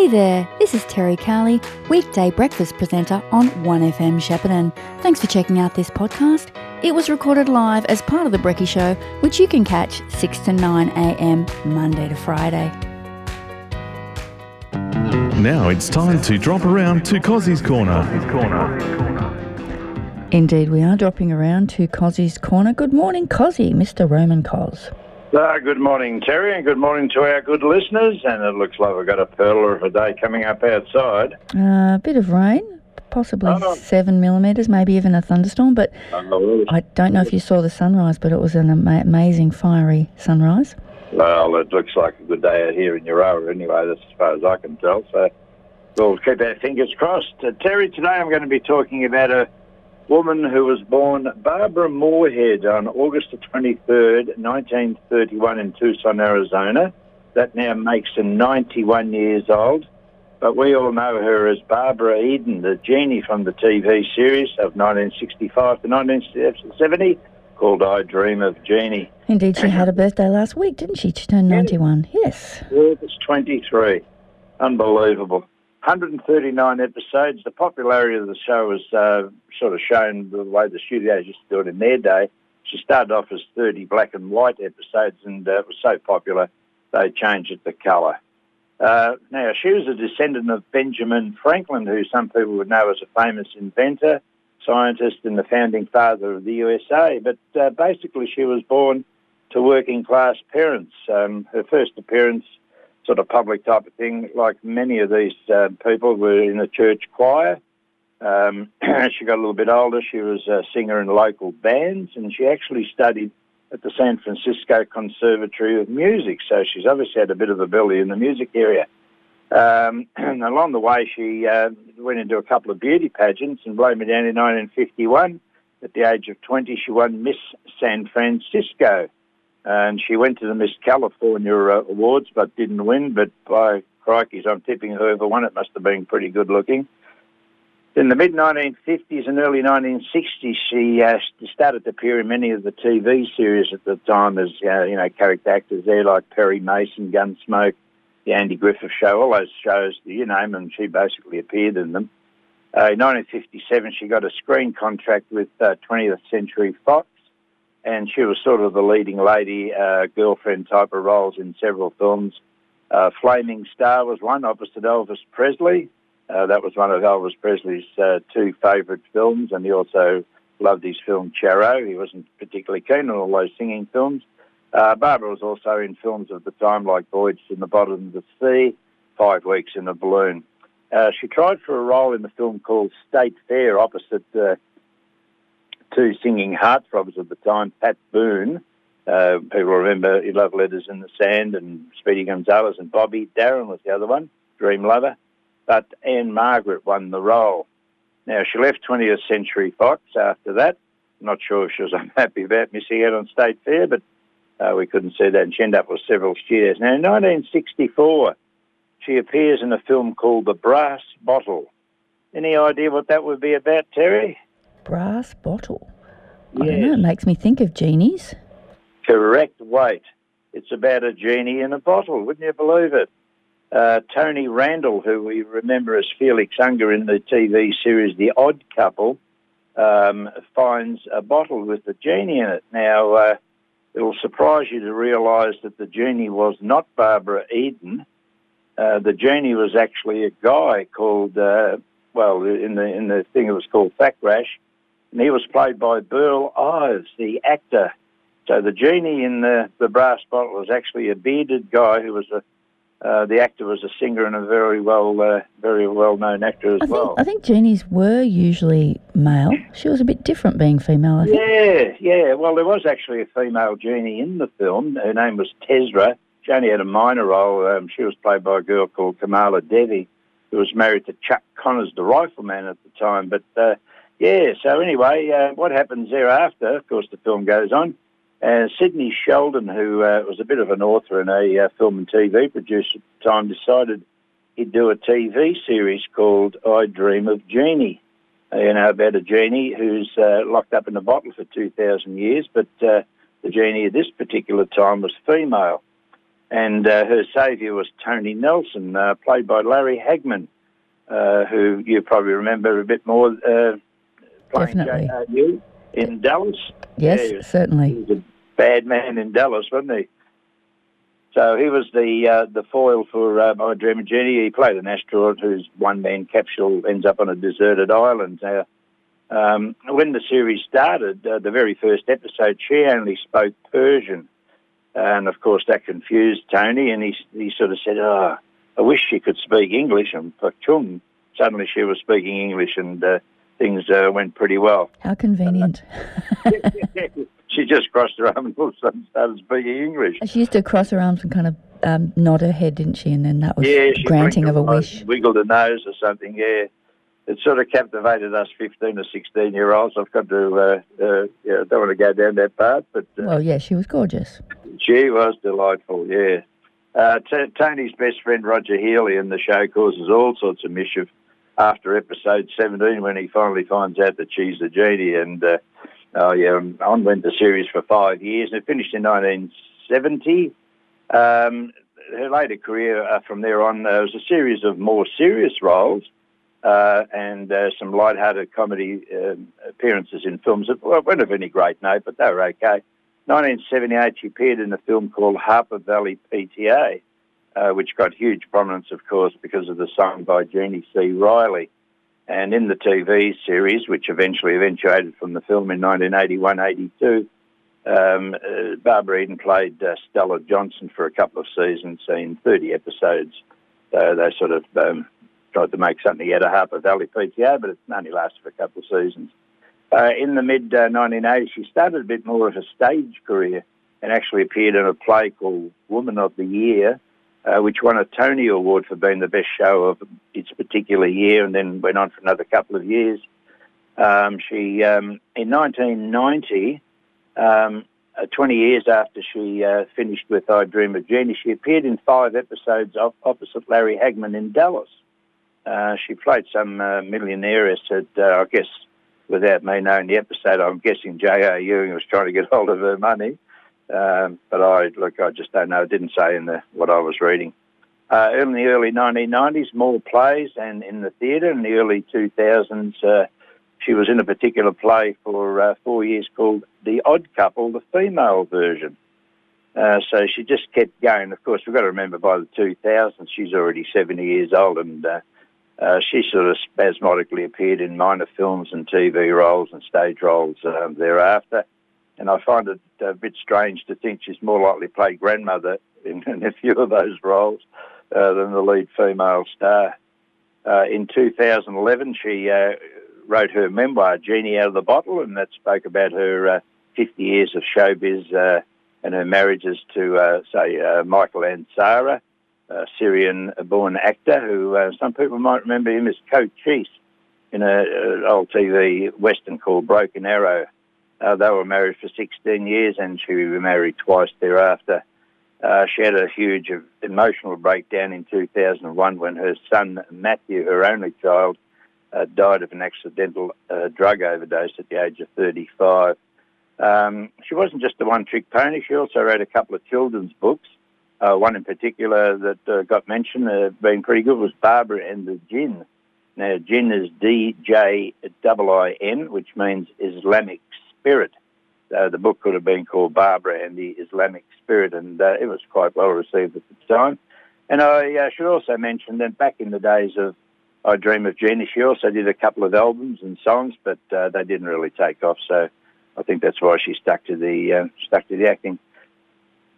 Hey there, this is Terry Cowley, weekday breakfast presenter on 1FM Shepparton. Thanks for checking out this podcast. It was recorded live as part of The Brecky Show, which you can catch 6 to 9am Monday to Friday. Now it's time to drop around to Cozzy's Corner. Indeed, we are dropping around to Cozzy's Corner. Good morning, Cozzy, Mr. Roman Cos. Uh, good morning, Terry, and good morning to our good listeners. And it looks like we've got a pearler of a day coming up outside. A uh, bit of rain, possibly Oh. seven millimetres, maybe even a thunderstorm. But Oh, I don't know if you saw the sunrise, but it was an ama- amazing fiery sunrise. Well, it looks like a good day out here in Urawa anyway, that's as far as I can tell. So we'll keep our fingers crossed. Uh, Terry, today I'm going to be talking about a woman who was born Barbara Moorhead on August the 23rd, 1931 in Tucson, Arizona. That now makes her 91 years old. But we all know her as Barbara Eden, the genie from the TV series of 1965 to 1970 called I Dream of Jeannie. Indeed, she had a birthday last week, didn't she? She turned 91. Yes. August 23. Unbelievable. 139 episodes. The popularity of the show was uh, sort of shown the way the studios used to do it in their day. She started off as 30 black and white episodes and uh, it was so popular they changed it to colour. Uh, now, she was a descendant of Benjamin Franklin, who some people would know as a famous inventor, scientist, and the founding father of the USA. But uh, basically, she was born to working class parents. Um, her first appearance, sort of public type of thing, like many of these uh, people, were in a church choir. Um, she got a little bit older, she was a singer in local bands, and she actually studied at the San Francisco Conservatory of Music. So she's obviously had a bit of ability in the music area. Um, and along the way, she uh, went into a couple of beauty pageants and blow me down in 1951. At the age of 20, she won Miss San Francisco. And she went to the Miss California uh, Awards but didn't win. But by crikeys, I'm tipping whoever won it must have been pretty good looking. In the mid 1950s and early 1960s, she uh, started to appear in many of the TV series at the time as uh, you know character actors there, like Perry Mason, Gunsmoke, the Andy Griffith Show, all those shows you name them. She basically appeared in them. Uh, in 1957, she got a screen contract with uh, 20th Century Fox, and she was sort of the leading lady, uh, girlfriend type of roles in several films. Uh, Flaming Star was one opposite Elvis Presley. Uh, that was one of Elvis Presley's uh, two favourite films, and he also loved his film Charro. He wasn't particularly keen on all those singing films. Uh, Barbara was also in films of the time like Voyage in the Bottom of the Sea, Five Weeks in a Balloon. Uh, she tried for a role in the film called State Fair opposite two singing heartthrobs of the time, Pat Boone. Uh, people remember Love Letters in the Sand and Speedy Gonzales and Bobby. Darin was the other one, Dream Lover. But Ann-Margret won the role. Now, she left 20th Century Fox after that. Not sure if she was unhappy about missing out on State Fair, but uh, we couldn't see that. And she ended up with several studios. Now, in 1964, she appears in a film called The Brass Bottle. Any idea what that would be about, Terry? Brass bottle. I don't know. It makes me think of genies. Correct weight. It's about a genie in a bottle. Wouldn't you believe it? Uh, Tony Randall, who we remember as Felix Unger in the TV series The Odd Couple, um, finds a bottle with a genie in it. Now, uh, it'll surprise you to realise that the genie was not Barbara Eden. Uh, the genie was actually a guy called, uh, well, in the in the thing it was called Fakrash, and he was played by Burl Ives, the actor. So the genie in the, the brass bottle was actually a bearded guy who was a uh, the actor was a singer and a very well uh, very well known actor as I think well. I think genies were usually male. She was a bit different being female. I think. Yeah, yeah. Well, there was actually a female genie in the film. Her name was Tezra. She only had a minor role. Um, she was played by a girl called Kamala Devi, who was married to Chuck Connors, the rifleman at the time. But uh, yeah, so anyway, uh, what happens thereafter? Of course, the film goes on. Uh, Sidney Sheldon, who uh, was a bit of an author and a uh, film and TV producer at the time, decided he'd do a TV series called I Dream of Jeannie. Uh, you know, about a genie who's uh, locked up in a bottle for 2,000 years, but the genie at this particular time was female. and her saviour was Tony Nelson, played by Larry Hagman, who you probably remember a bit more Definitely. In Dallas. Yes, Yeah, was- certainly. He was a bad man in Dallas, wasn't he? So he was the uh, the foil for uh, My Dream of Jeannie. He played an astronaut whose one man capsule ends up on a deserted island. Uh, um, when the series started, uh, the very first episode, she only spoke Persian, and of course that confused Tony. And he he sort of said, "Oh, I wish she could speak English." And Pachung, suddenly she was speaking English, and uh, things uh, went pretty well. How convenient. she just crossed her arms and all of a sudden started speaking English. She used to cross her arms and kind of um, nod her head, didn't she? And then that was Yeah, granting of a wish. Wiggled her nose or something, yeah. It sort of captivated us 15 or 16 year olds. I've got to, uh, uh, yeah, don't want to go down that path. but uh, Well, yeah, she was gorgeous. she was delightful, yeah. Uh, T- Tony's best friend Roger Healey in the show causes all sorts of mischief after episode 17 when he finally finds out that she's the genie. And, uh, oh, yeah, on went the series for five years and it finished in 1970. Um, her later career uh, from there on uh, was a series of more serious roles uh, and uh, some light-hearted comedy um, appearances in films that weren't of any great note, but they were okay. 1978, she appeared in a film called Harper Valley PTA, uh, which got huge prominence, of course, because of the song by Jeannie C. Riley. And in the TV series, which eventually eventuated from the film in 1981-82, um, uh, Barbara Eden played uh, Stella Johnson for a couple of seasons in 30 episodes. So they sort of um, tried to make something out of Harper Valley PTA, but it only lasted for a couple of seasons. Uh, in the mid uh, 1980s, she started a bit more of a stage career and actually appeared in a play called Woman of the Year, uh, which won a Tony Award for being the best show of its particular year, and then went on for another couple of years. Um, she um, in 1990, um, uh, 20 years after she uh, finished with I Dream of Jeannie, she appeared in five episodes of, opposite Larry Hagman in Dallas. Uh, she played some uh, millionaire at, uh, I guess, without me knowing the episode, I'm guessing J.R. Ewing was trying to get hold of her money. Um, but I look, I just don't know. It didn't say in the what I was reading. Uh, in the early 1990s, more plays, and in the theatre in the early 2000s, uh, she was in a particular play for uh, four years called The Odd Couple, the female version. Uh, so she just kept going. Of course, we've got to remember by the 2000s, she's already 70 years old, and uh, uh, she sort of spasmodically appeared in minor films and TV roles and stage roles um, thereafter. And I find it a bit strange to think she's more likely to play grandmother in, in a few of those roles uh, than the lead female star. Uh, in 2011, she uh, wrote her memoir, Genie Out of the Bottle, and that spoke about her uh, 50 years of showbiz uh, and her marriages to, uh, say, Michael and Sarah, a Syrian-born actor who some people might remember him as Cochise in an old TV western called Broken Arrow. Uh, they were married for 16 years and she remarried twice thereafter. Uh, she had a huge emotional breakdown in 2001 when her son Matthew, her only child, uh, died of an accidental uh, drug overdose at the age of 35. Um, she wasn't just a one-trick pony. She also wrote a couple of children's books. Uh, one in particular that uh, got mentioned, uh, being pretty good, was Barbara and the Djinn. Now, Djinn is D-J-I-I-N, which means Islamic spirit. Uh, the book could have been called Barbara and the Islamic Spirit, and uh, it was quite well received at the time. And I uh, should also mention that back in the days of I Dream of Jeannie, she also did a couple of albums and songs, but uh, they didn't really take off. So I think that's why she stuck to the uh, stuck to the acting.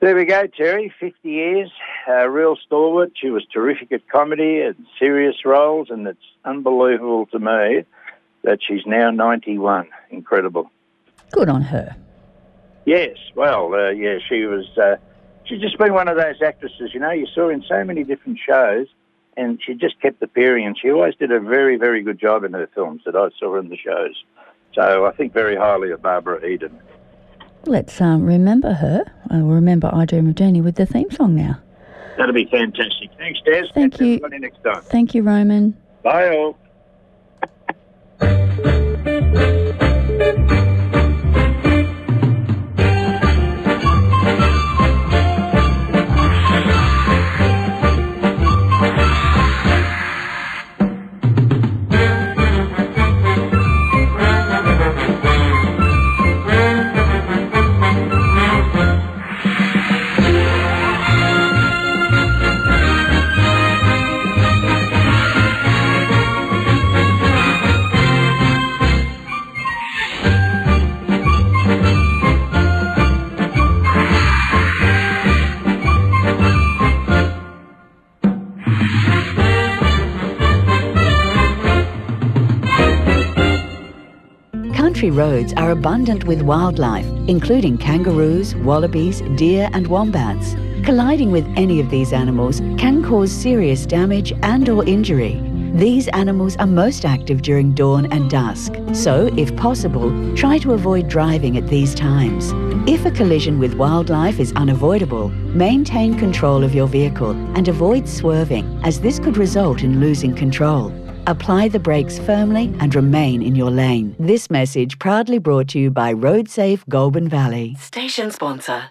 There we go, Terry. Fifty years, uh, real stalwart. She was terrific at comedy and serious roles, and it's unbelievable to me that she's now ninety-one. Incredible. Good on her. Yes, well, uh, yeah, she was. Uh, she's just been one of those actresses, you know, you saw in so many different shows, and she just kept appearing, and she always did a very, very good job in her films that I saw in the shows. So I think very highly of Barbara Eden. Let's um, remember her. Uh, we'll remember I Dream of Janie with the theme song now. That'll be fantastic. Thanks, Des. Thank Catch you. everybody next time. Thank you, Roman. Bye, all. Roads are abundant with wildlife, including kangaroos, wallabies, deer and wombats. Colliding with any of these animals can cause serious damage and or injury. These animals are most active during dawn and dusk, so if possible, try to avoid driving at these times. If a collision with wildlife is unavoidable, maintain control of your vehicle and avoid swerving as this could result in losing control. Apply the brakes firmly and remain in your lane. This message proudly brought to you by RoadSafe Goulburn Valley. Station sponsor.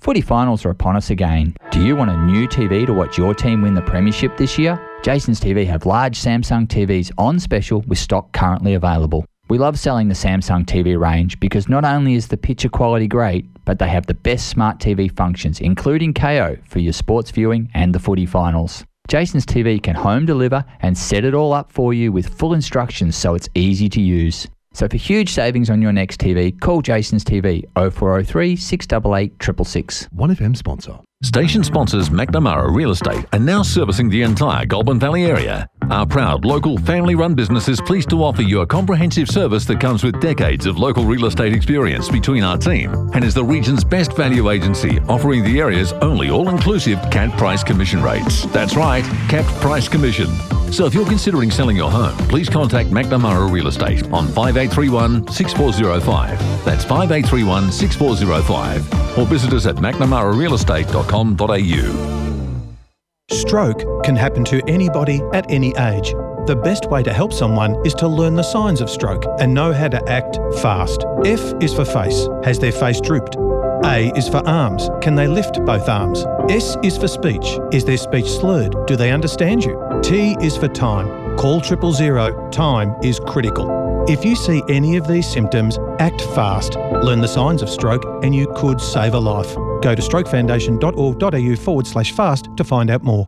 Footy finals are upon us again. Do you want a new TV to watch your team win the Premiership this year? Jason's TV have large Samsung TVs on special with stock currently available. We love selling the Samsung TV range because not only is the picture quality great, but they have the best smart TV functions, including Kayo for your sports viewing and the footy finals. Jason's TV can home deliver and set it all up for you with full instructions so it's easy to use. So for huge savings on your next TV, call Jason's TV 0403 688 666. 1FM sponsor. Station sponsors McNamara Real Estate are now servicing the entire Goulburn Valley area. Our proud local family run business is pleased to offer you a comprehensive service that comes with decades of local real estate experience between our team and is the region's best value agency, offering the area's only all inclusive capped price commission rates. That's right, capped price commission. So if you're considering selling your home, please contact McNamara Real Estate on 5831 6405. That's 5831 6405. Or visit us at mcnamararealestate.com.au. Stroke can happen to anybody at any age. The best way to help someone is to learn the signs of stroke and know how to act fast. F is for face. Has their face drooped? A is for arms. Can they lift both arms? S is for speech. Is their speech slurred? Do they understand you? T is for time. Call triple zero. Time is critical. If you see any of these symptoms, act fast. Learn the signs of stroke and you could save a life. Go to strokefoundation.org.au forward slash fast to find out more.